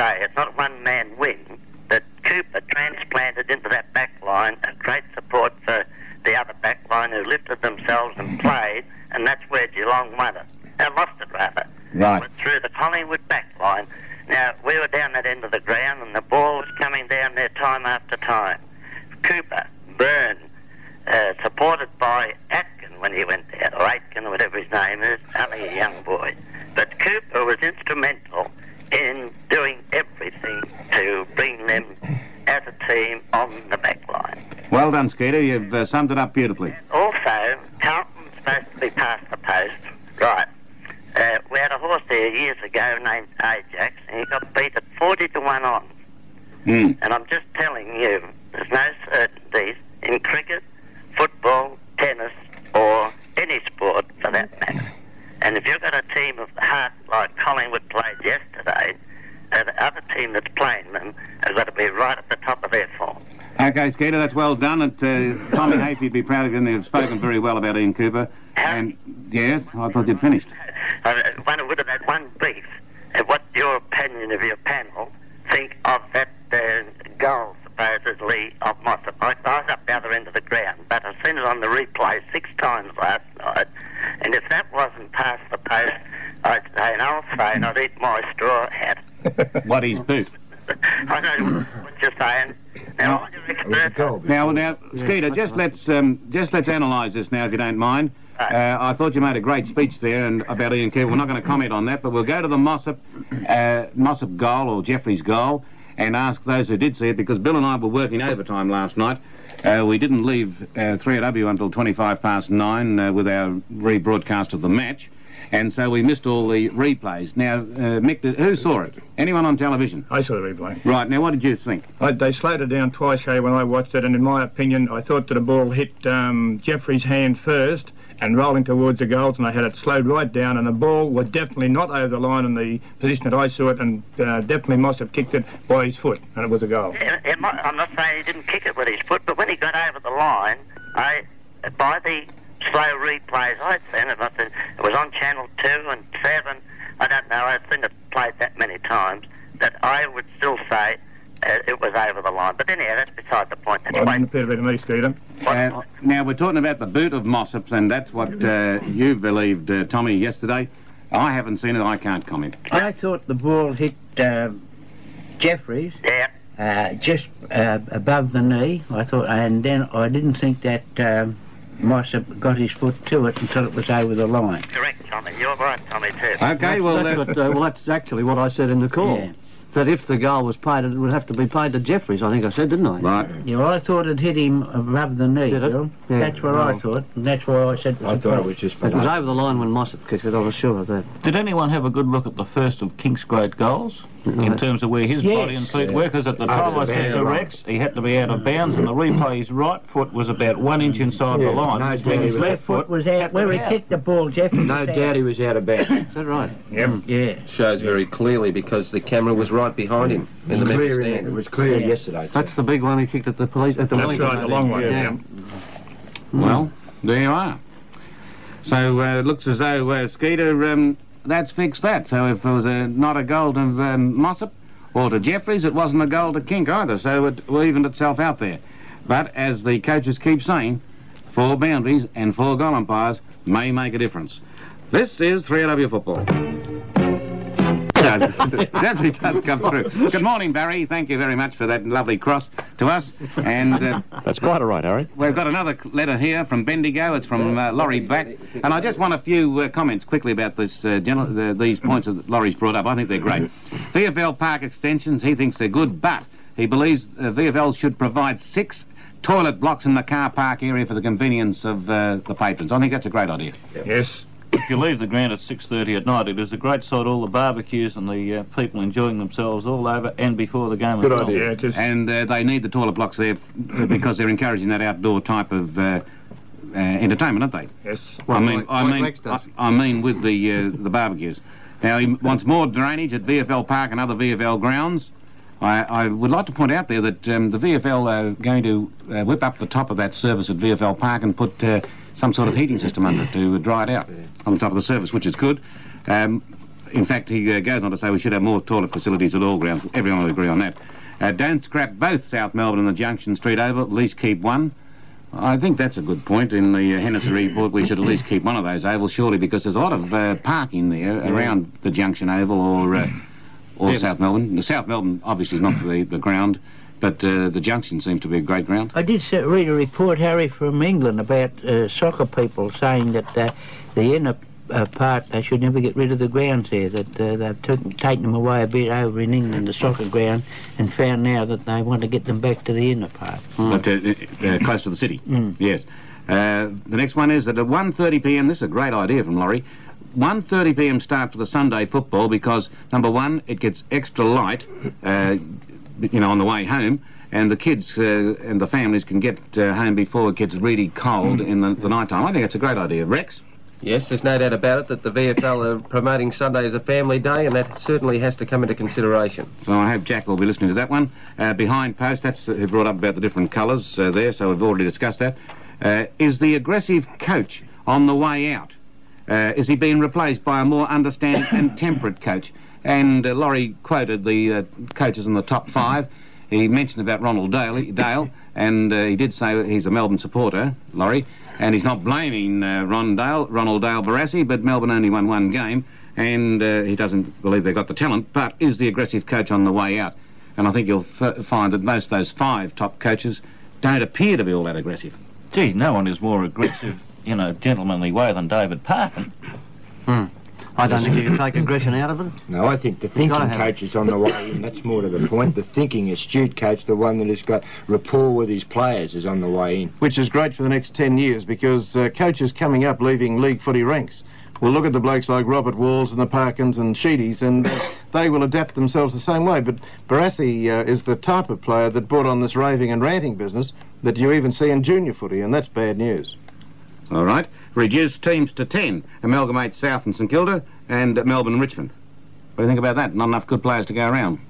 I would say it's not a one-man win, that Cooper transplanted into that back line a great support for the other back line who lifted themselves and played, and that's where Geelong won it. Uh, lost it, rather. Right. Went through the Collingwood back line. Now, we were down that end of the ground, and the ball was coming down there time after time. Cooper, Byrne, uh, supported by Atkin when he went there, or Aitken, or whatever his name is, only a young boy. But Cooper was instrumental in doing everything to bring them as a team on the back line. Well You've uh, summed it up beautifully. Also, Carlton's supposed to be past the post. Right. Uh, we had a horse there years ago named Ajax, and he got beat at 40 to 1 on. Mm. And I'm just telling you, there's no certainties in cricket, football, tennis, or any sport for that matter. And if you've got a team of the heart like Collingwood played yesterday, uh, the other team that's playing them has got to be right at the top of their form. Okay, Skeeter, that's well done. It, uh, Tommy Hafey would be proud of you, and you've spoken very well about Ian Cooper. And, yes, I thought you'd finished. Uh, one would have had one beef. Uh, what your opinion of your panel think of that uh, goal, supposedly, of Mossop? I, I was up the other end of the ground, but I've seen it on the replay six times last night. And if that wasn't past the post, I'd say an old saying, I'd eat my straw hat. what he's boot. I know what you're saying. Now, all. Now, now, Skeeter, just let's um, just let's analyse this now, if you don't mind. Uh, I thought you made a great speech there and about Ian Cooper. We're not going to comment on that, but we'll go to the Mossop, uh, Mossop goal or Jeffrey's goal and ask those who did see it because Bill and I were working overtime last night. Uh, we didn't leave uh, 3AW until 25 past nine uh, with our rebroadcast of the match, and so we missed all the replays. Now, uh, Mick, who saw it? Anyone on television? I saw the replay. Right. Now, what did you think? I, they slowed it down twice here when I watched it, and in my opinion, I thought that the ball hit um, Jeffrey's hand first and rolling towards the goals, and I had it slowed right down, and the ball was definitely not over the line in the position that I saw it, and uh, definitely must have kicked it by his foot, and it was a goal. It- it might- I'm not saying he didn't kick it with his foot, but when he got over the line, I, by the slow replays I'd seen it, I said it was on Channel 2 and 7, I don't know, I've seen it played that many times, that I would still say uh, it was over the line. But anyhow, that's beside the point. That's Well, it why- didn't appear to be to me, Skeeter. Uh, now, we're talking about the boot of Mossop's, and that's what uh, you believed, uh, Tommy, yesterday. I haven't seen it. I can't comment. I thought the ball hit uh, Jeffries. Uh, just uh, above the knee, I thought, and then I didn't think that um, Mossop got his foot to it until it was over the line. Correct, Tommy. You're right, Tommy, too. that's, well, that's, uh, what, uh, well, that's actually what I said in the call. Yeah. That if the goal was paid, it would have to be paid to Jeffries. I think I said, didn't I? Right. Yeah, well, I thought it hit him above the knee, Did it? Bill. Yeah. That's what I Oh. thought, and that's why I said I thought it was just It was over the line when Mossop kicked it. I was sure of that. Did anyone have a good look at the first of Kink's great goals in terms of where his Yes. body and feet Yeah. were? Because at the Over time I said band, to. Rex, he had to be out of bounds, and the replay, his right foot was about one inch inside Yeah, the line. no doubt means he his was- left foot foot was out where he out. kicked the ball, Jeffries. No was out. doubt he was out of bounds. Is that right? Yep. Yeah. Shows very clearly because the camera was right behind him in the It was middle clear, stand. it was clear Yeah. yesterday. too. That's the big one he kicked at the police at the That's Wellington, right, the long one, Yeah. yeah. Well, there you are. So uh, it looks as though uh, Skeeter, um, that's fixed that. So if it was a, not a goal to um, Mossop or to Jeffries, it wasn't a goal to Kink either. So it evened itself out there. But as the coaches keep saying, four boundaries and four goal umpires may make a difference. This is 3AW football. Definitely does come through. Good morning, Barry. Thank you very much for that lovely cross to us. And uh, That's quite all right, Harry. We've got another letter here from Bendigo. It's from uh, Laurie Back. And I just want a few uh, comments quickly about this, uh, gen- the, these points that Laurie's brought up. I think they're great. VFL park extensions, he thinks they're good, but he believes uh, VFL should provide six toilet blocks in the car park area for the convenience of uh, the patrons. I think that's a great idea. Yes. If you leave the ground at 6.30 at night, it is a great sight, all the barbecues and the uh, people enjoying themselves all over and before the game Good as well. idea. Yeah, it is. And uh, they need the toilet blocks there because they're encouraging that outdoor type of uh, uh, entertainment, aren't they? Yes. Well, I mean, like- I mean, Rex. I, I mean, with the uh, the barbecues. Now he wants more drainage at VFL Park and other VFL grounds. I, I would like to point out there that um, the VFL are going to uh, whip up the top of that service at VFL Park and put uh, some sort of heating system under it to dry it out on the top of the surface, which is good. Um, in fact, he uh, goes on to say we should have more toilet facilities at all grounds. Everyone will agree on that. Uh, don't scrap both South Melbourne and the Junction Street Oval. At least keep one. I think that's a good point. In the uh, Hennessy report, we should at least keep one of those ovals, surely, because there's a lot of uh, parking there around the Junction Oval or uh, or Yeah. South Melbourne. The South Melbourne obviously is not the, the ground, but uh, the Junction seems to be a great ground. I did read a report, Harry, from England about uh, soccer people saying that uh, the inner uh, part, they should never get rid of the grounds there, that uh, they've t- taken them away a bit over in England, the soccer ground, and found now that they want to get them back to the inner part. but uh, uh, close to the city. Mm. Yes. Uh, the next one is that at 1.30 p.m., this is a great idea from Laurie, 1.30 p.m. start for the Sunday football because, number one, it gets extra light, uh, you know, on the way home, and the kids uh, and the families can get uh, home before it gets really cold in the, the night time. I think it's a great idea. Rex? Yes, there's no doubt about it that the VFL are promoting Sunday as a family day, and that certainly has to come into consideration. So I hope Jack will be listening to that one. Uh, behind post, that's uh, who brought up about the different colours uh, there, so we've already discussed that. Uh, is the aggressive coach on the way out? Uh, is he being replaced by a more understanding and temperate coach? And uh, Laurie quoted the uh, coaches in the top five. He mentioned about Ronald Dale, Dale and uh, he did say he's a Melbourne supporter, Laurie, and he's not blaming uh, Ron Dale, Ronald Dale Barassi, but Melbourne only won one game, and uh, he doesn't believe they've got the talent, but is the aggressive coach on the way out? And I think you'll f- find that most of those five top coaches don't appear to be all that aggressive. Gee, no one is more aggressive in a gentlemanly way than David Parkin. I don't think you can take aggression out of it. No, I think the thinking coach is on the way in. That's more to the point. The thinking astute coach, the one that has got rapport with his players, is on the way in. which is great for the next 10 years because uh, coaches coming up leaving league footy ranks will look at the blokes like Robert Walls and the Parkins and Sheedies and uh, they will adapt themselves the same way. But Barassi uh, is the type of player that brought on this raving and ranting business that you even see in junior footy, and that's bad news. All right. Reduce teams to 10. Amalgamate South and St Kilda and uh, Melbourne and Richmond. What do you think about that? Not enough good players to go around.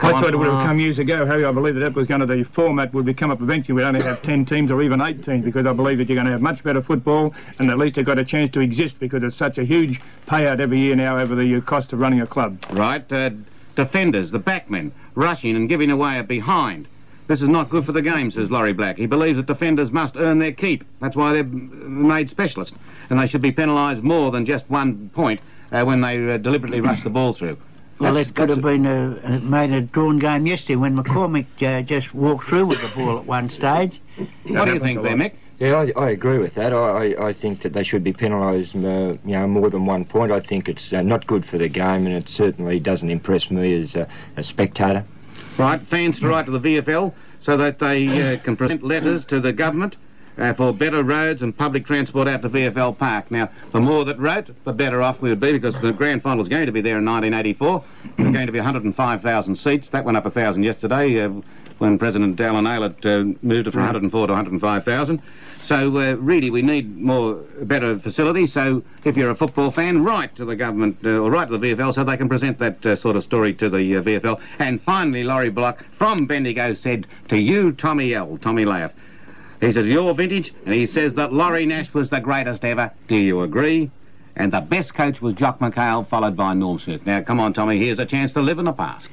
I on. thought it would have come years ago, Harry. I believe that that was going to the format would become up eventually. We'd only have 10 teams or even 8 teams because I believe that you're going to have much better football and at least they've got a chance to exist because it's such a huge payout every year now over the uh, cost of running a club. Right. Uh, defenders, the backmen, rushing and giving away a behind. This is not good for the game, says Laurie Black. He believes that defenders must earn their keep. That's why they're made specialists. And they should be penalised more than just one point uh, when they uh, deliberately rush the ball through. Well, That's- it could have been a, it made a drawn game yesterday when McCormick uh, just walked through with the ball at one stage. What do you think there, Mick? Yeah, I, I agree with that. I, I, I think that they should be penalised, uh, you know, more than one point. I think it's uh, not good for the game, and it certainly doesn't impress me as a, a spectator. Right, fans to write to the VFL so that they uh, can present letters to the government uh, for better roads and public transport out to VFL Park. Now, the more that wrote, the better off we would be because the grand final is going to be there in 1984. There's going to be 105,000 seats. That went up a thousand yesterday uh, when President Allen Aylett uh, moved it from 104 to 105,000. So uh, really, we need more better facilities. So if you're a football fan, write to the government uh, or write to the VFL so they can present that uh, sort of story to the uh, VFL. And finally, Laurie Block from Bendigo said to you, Tommy L, Tommy Lahiff. He says your vintage, and he says that Laurie Nash was the greatest ever. Do you agree? And the best coach was Jock McHale, followed by Norm Smith. Now, come on, Tommy. Here's a chance to live in the past.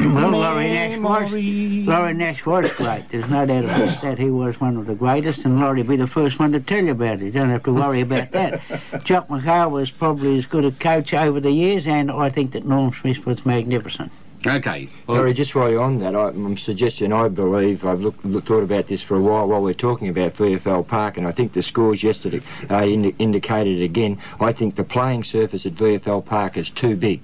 Well, Laurie Nash was Laurie Nash was great. There's no doubt about that. He was one of the greatest, and Laurie will be the first one to tell you about it. You don't have to worry about that. Jock McHale was probably as good a coach over the years, and I think that Norm Smith was magnificent. Okay. Harry, just while you're on that, I, I'm suggesting I believe I've look, look, thought about this for a while while we're talking about VFL Park, and I think the scores yesterday uh, indi- indicated again. I think the playing surface at VFL Park is too big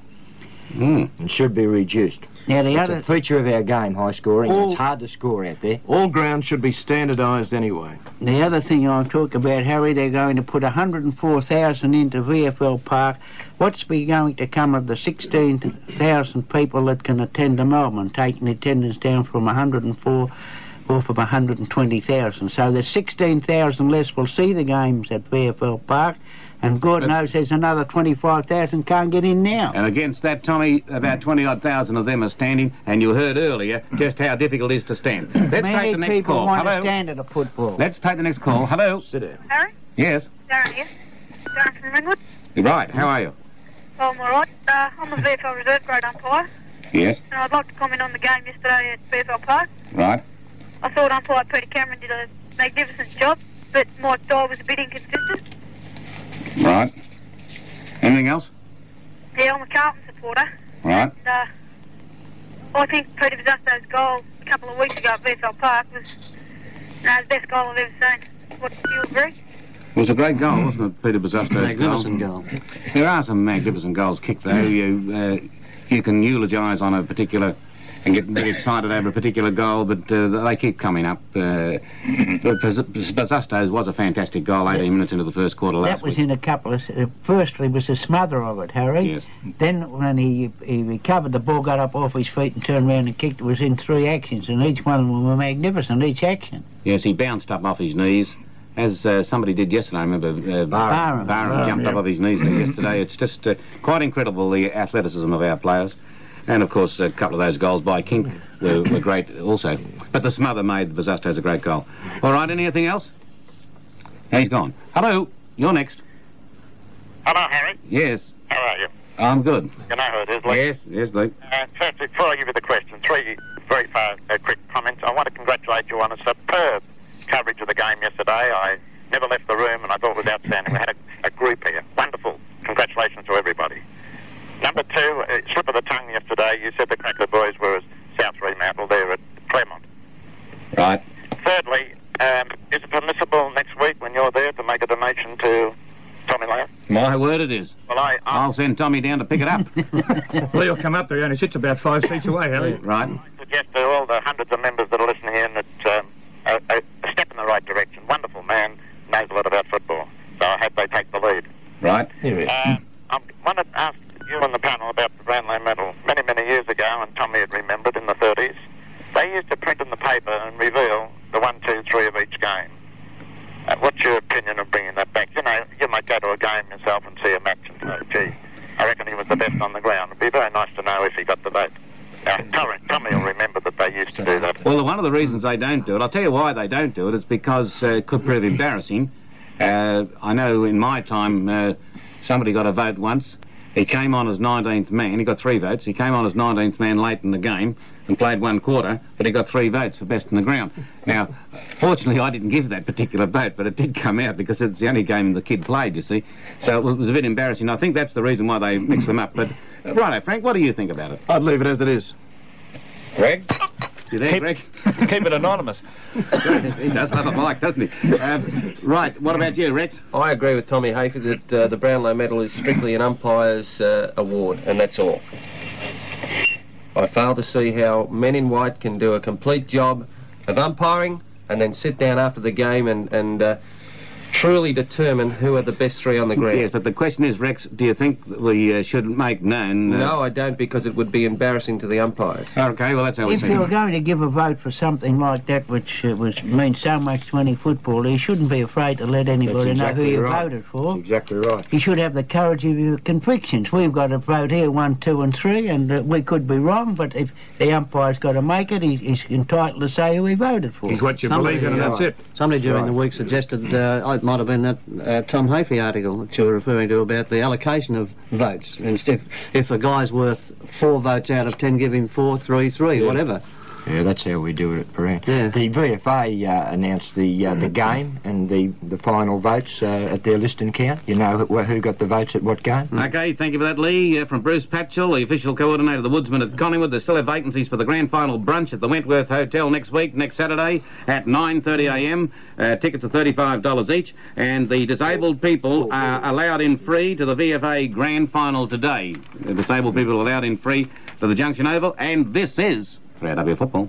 Mm. and should be reduced. Now the other a feature of our game, high scoring. All- It's hard to score out there. All grounds should be standardised anyway. The other thing I'm talking about, Harry, they're going to put 104,000 into VFL Park. What's be going to come of the 16,000 people that can attend to Melbourne, taking attendance down from 104 off of 120,000. So there's 16,000 less will see the games at VFL Park, and God knows there's another 25,000 can't get in now. And against that, Tommy, about 20 odd thousand of them are standing, and you heard earlier just how difficult it is to stand. Let's Many take the next people call. want Hello. to stand at a football. Let's take the next call. Hello. Sit down. Harry? Yes. Darren here. Darren from Ringwood. Right. How are you? Oh, I'm alright. Uh, I'm a VFL reserve grade umpire, Yes. and I'd like to comment on the game yesterday at VFL Park. Right. I thought umpire Peter Cameron did a magnificent job, but Mike Dye was a bit inconsistent. Right. Anything else? Yeah, I'm a Carlton supporter, Right. and uh, I think Peter Bosustow's goal a couple of weeks ago at VFL Park was uh, the best goal I've ever seen. What, do you agree? It was a great goal, wasn't it, Peter Bosustow's Magnificent goal? goal. There are some magnificent goals kicked, though. You uh, you can eulogise on a particular and get very excited over a particular goal, but uh, they keep coming up. Uh, but Baz- Bosustow's was a fantastic goal, 18 minutes into the first quarter last That was week. in a couple of. Uh, firstly, was a smother of it, Harry. Yes. Then, when he he recovered, the ball got up off his feet and turned around and kicked. It was in three actions, and each one of them were magnificent. Each action. Yes, he bounced up off his knees. As uh, somebody did yesterday, I remember uh, Barham. Barham jumped yeah. up off his knees yesterday. It's just uh, quite incredible the athleticism of our players. And of course, a couple of those goals by Kink were, were great also. But the smother made Bosustow's a great goal. All right, anything else? He's gone. Hello, you're next. Hello, Harry. Yes, How are you? I'm good. You know who it is, Luke. Yes, yes, Luke. Uh, first, before I give you the question, three very fast, uh, quick comments. I want to congratulate you on a superb coverage of the game yesterday. I never left the room, and I thought it was outstanding. We had a, a group here. Wonderful. Congratulations to everybody. Number two, uh, slip of the tongue yesterday. You said the Krakouer boys were as South Fremantle there at Claremont. Right. Thirdly, um, is it permissible next week when you're there to make a donation to Tommy Lahiff? My word it is. Well, I, I I'll send Tommy down to pick it up. well, he'll come up there. He only sits about five seats away, Harry. Right. suggest to all the hundreds of members that are listening in that um, a, a, a step in the right direction. Wonderful man, knows a lot about football. So I hope they take the lead. Right. Uh, I want to ask you on the panel about the Brownlow medal. Many, many years ago, and Tommy had remembered in the 30s, they used to print in the paper and reveal the one, two, three of each game. Uh, what's your opinion of bringing that back? You know, you might go to a game yourself and see a match and say, gee, I reckon he was the best on the ground. It'd be very nice to know if he got the vote. Now, Tommy, Tommy will remember that they used to do that. Well, one of the reasons they don't do it, I'll tell you why they don't do it. it, is because uh, it could prove embarrassing. Uh, I know in my time uh, somebody got a vote once. He came on as 19th man. He got three votes. He came on as 19th man late in the game and played one quarter, but he got three votes for best in the ground. Now, fortunately, I didn't give that particular vote, but it did come out because it's the only game the kid played, you see. So it was a bit embarrassing. I think that's the reason why they mix them up. But, righto, Frank, what do you think about it? I'd leave it as it is. Greg? You there, Greg? Keep it anonymous. he does love a mic, doesn't he? Um, right, what about you, Rex? I agree with Tommy Hafey that uh, the Brownlow Medal is strictly an umpire's uh, award, and that's all. I fail to see how men in white can do a complete job of umpiring and then sit down after the game and, and uh, truly determine who are the best three on the ground. Yes, but the question is, Rex, do you think we uh, should make known... Uh, No, I don't, because it would be embarrassing to the umpires. Okay, well, that's how we If you're it. going to give a vote for something like that, which uh, was means so much to any footballer, you shouldn't be afraid to let anybody know who exactly you right. voted for. Exactly right. You should have the courage of your convictions. We've got a vote here, one, two, and three, and uh, we could be wrong. But if the umpire's got to make it, he, he's entitled to say who he voted for. He's what you Somebody, believe in, and that's it. Somebody during Right. the week suggested uh, it might have been that uh, Tom Hafey article that you were referring to about the allocation of votes. And if, if a guy's worth four votes out of ten, give him four, three, three, whatever. Yeah, that's how we do it at Prahran. Yeah. The VFA uh, announced the uh, the game and the, the final votes uh, at their list and count. You know who, who got the votes at what game? Okay, thank you for that, Lee. Uh, from Bruce Patchell, the official coordinator of the Woodsman at Collingwood. They still have vacancies for the grand final brunch at the Wentworth Hotel next week, next Saturday at 9.30am. Uh, tickets are $35 each. And the disabled people are allowed in free to the VFA grand final today. The disabled people are allowed in free to the Junction Oval. And this is 3AW Football.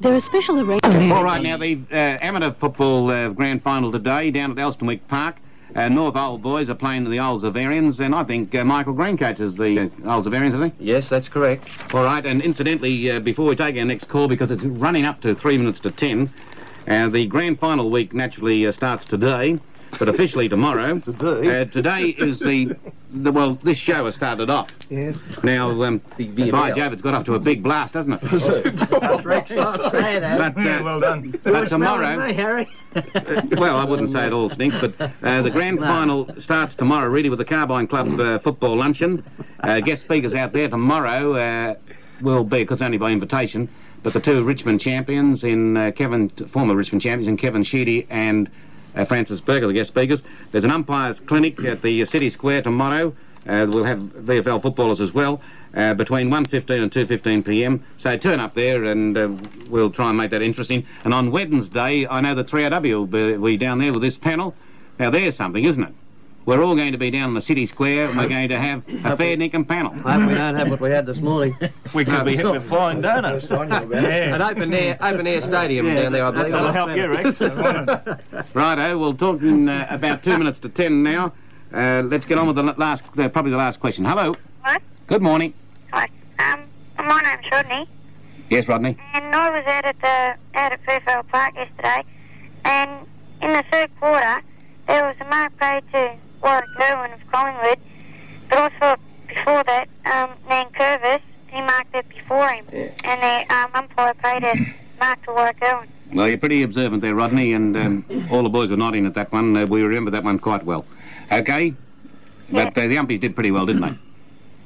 There are special arrangements. All right, now the uh, amateur football uh, grand final today down at Elsternwick Park. Uh, North Old boys are playing the Old Xaverians, and I think uh, Michael Green coaches the uh, Old Xaverians, I think. Yes, that's correct. All right, and incidentally, uh, before we take our next call, because it's running up to three minutes to ten, uh, the grand final week naturally uh, starts today, but officially tomorrow. Today? Uh, today is the, the well, this show has started off. Yes. Now, um, by Jove, it's got off to a big blast, hasn't it? Rex, I'll say that. But, uh, well done. but tomorrow, Me, Harry. uh, well, I wouldn't say it all stinks, but uh, the grand final starts tomorrow, really, with the Carbine Club uh, football luncheon. Uh, guest speakers out there tomorrow uh, will be, because only by invitation, but the two Richmond champions in uh, Kevin, former Richmond champions in Kevin Sheedy and uh, Francis Bourke, the guest speakers. There's an umpires clinic at the City Square tomorrow. Uh, we'll have VFL footballers as well. Uh, between 1.15 and 2.15 p.m. So turn up there and uh, we'll try and make that interesting. And on Wednesday, I know the 3AW will be, be down there with this panel. Now there's something, isn't it? We're all going to be down in the city square and we're going to have a fair dinkum panel. I hope we don't have what we had this morning. We could be hit with flying donuts. An open air, open air stadium down there, I believe. That'll help you, Rex. Righto, we'll talk in uh, about two minutes to ten now. Uh, let's get on with the last, uh, probably the last question. Hello. Hello? Good morning. Hi. Um, my name's Rodney, Yes, Rodney. and I was out at the out at Fairfield Park yesterday, and in the third quarter there was a mark paid to Warwick Irwin of Collingwood, but also before that, um, Nankervis, he marked it before him, and the um, umpire paid a mark to Warwick Irwin. Well, you're pretty observant there, Rodney, and um, all the boys were nodding at that one. Uh, we remember that one quite well. Okay? But uh, the umpies did pretty well, didn't they?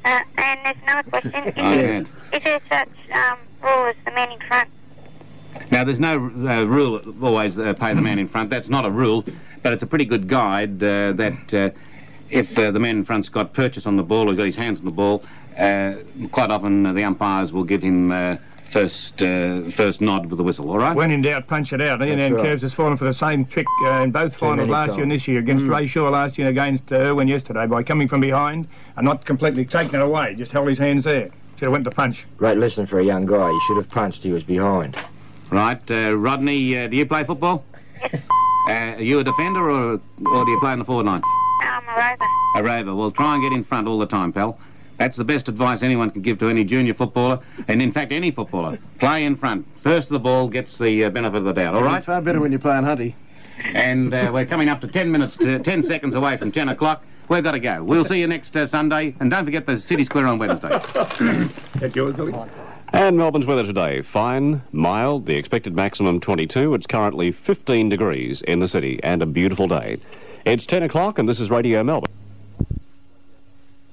Uh, and there's another question. Is, Oh, there, yeah. is there such um, rule as the man in front? Now, there's no uh, rule always uh, pay the man in front. That's not a rule, but it's a pretty good guide uh, that uh, if uh, the man in front's got purchase on the ball or got his hands on the ball, uh, quite often uh, the umpires will give him uh, first uh, first nod with the whistle. All right? When in doubt, punch it out. Ian That's and right. Curves has fallen for the same trick uh, in both finals many last year and this year against Mm. Ray Shaw last year and against uh, Irwin yesterday by coming from behind and not completely taking it away, just held his hands there. Should have went to punch. Great lesson for a young guy. He should have punched. He was behind. Right, uh, Rodney, uh, do you play football? Uh, are you a defender or, or do you play in the forward line? I'm a rover. A raver. Well, try and get in front all the time, pal. That's the best advice anyone can give to any junior footballer, and in fact any footballer. Play in front. First to the ball gets the uh, benefit of the doubt. All right. It's far better when you're playing hunty. And uh, we're coming up to ten minutes, to, ten seconds away from ten o'clock. We've got to go. We'll see you next uh, Sunday, and don't forget the City Square on Wednesday. That yours, Billy? And Melbourne's weather today fine, mild, the expected maximum 22. It's currently 15 degrees in the city and a beautiful day. It's 10 o'clock, and this is Radio Melbourne.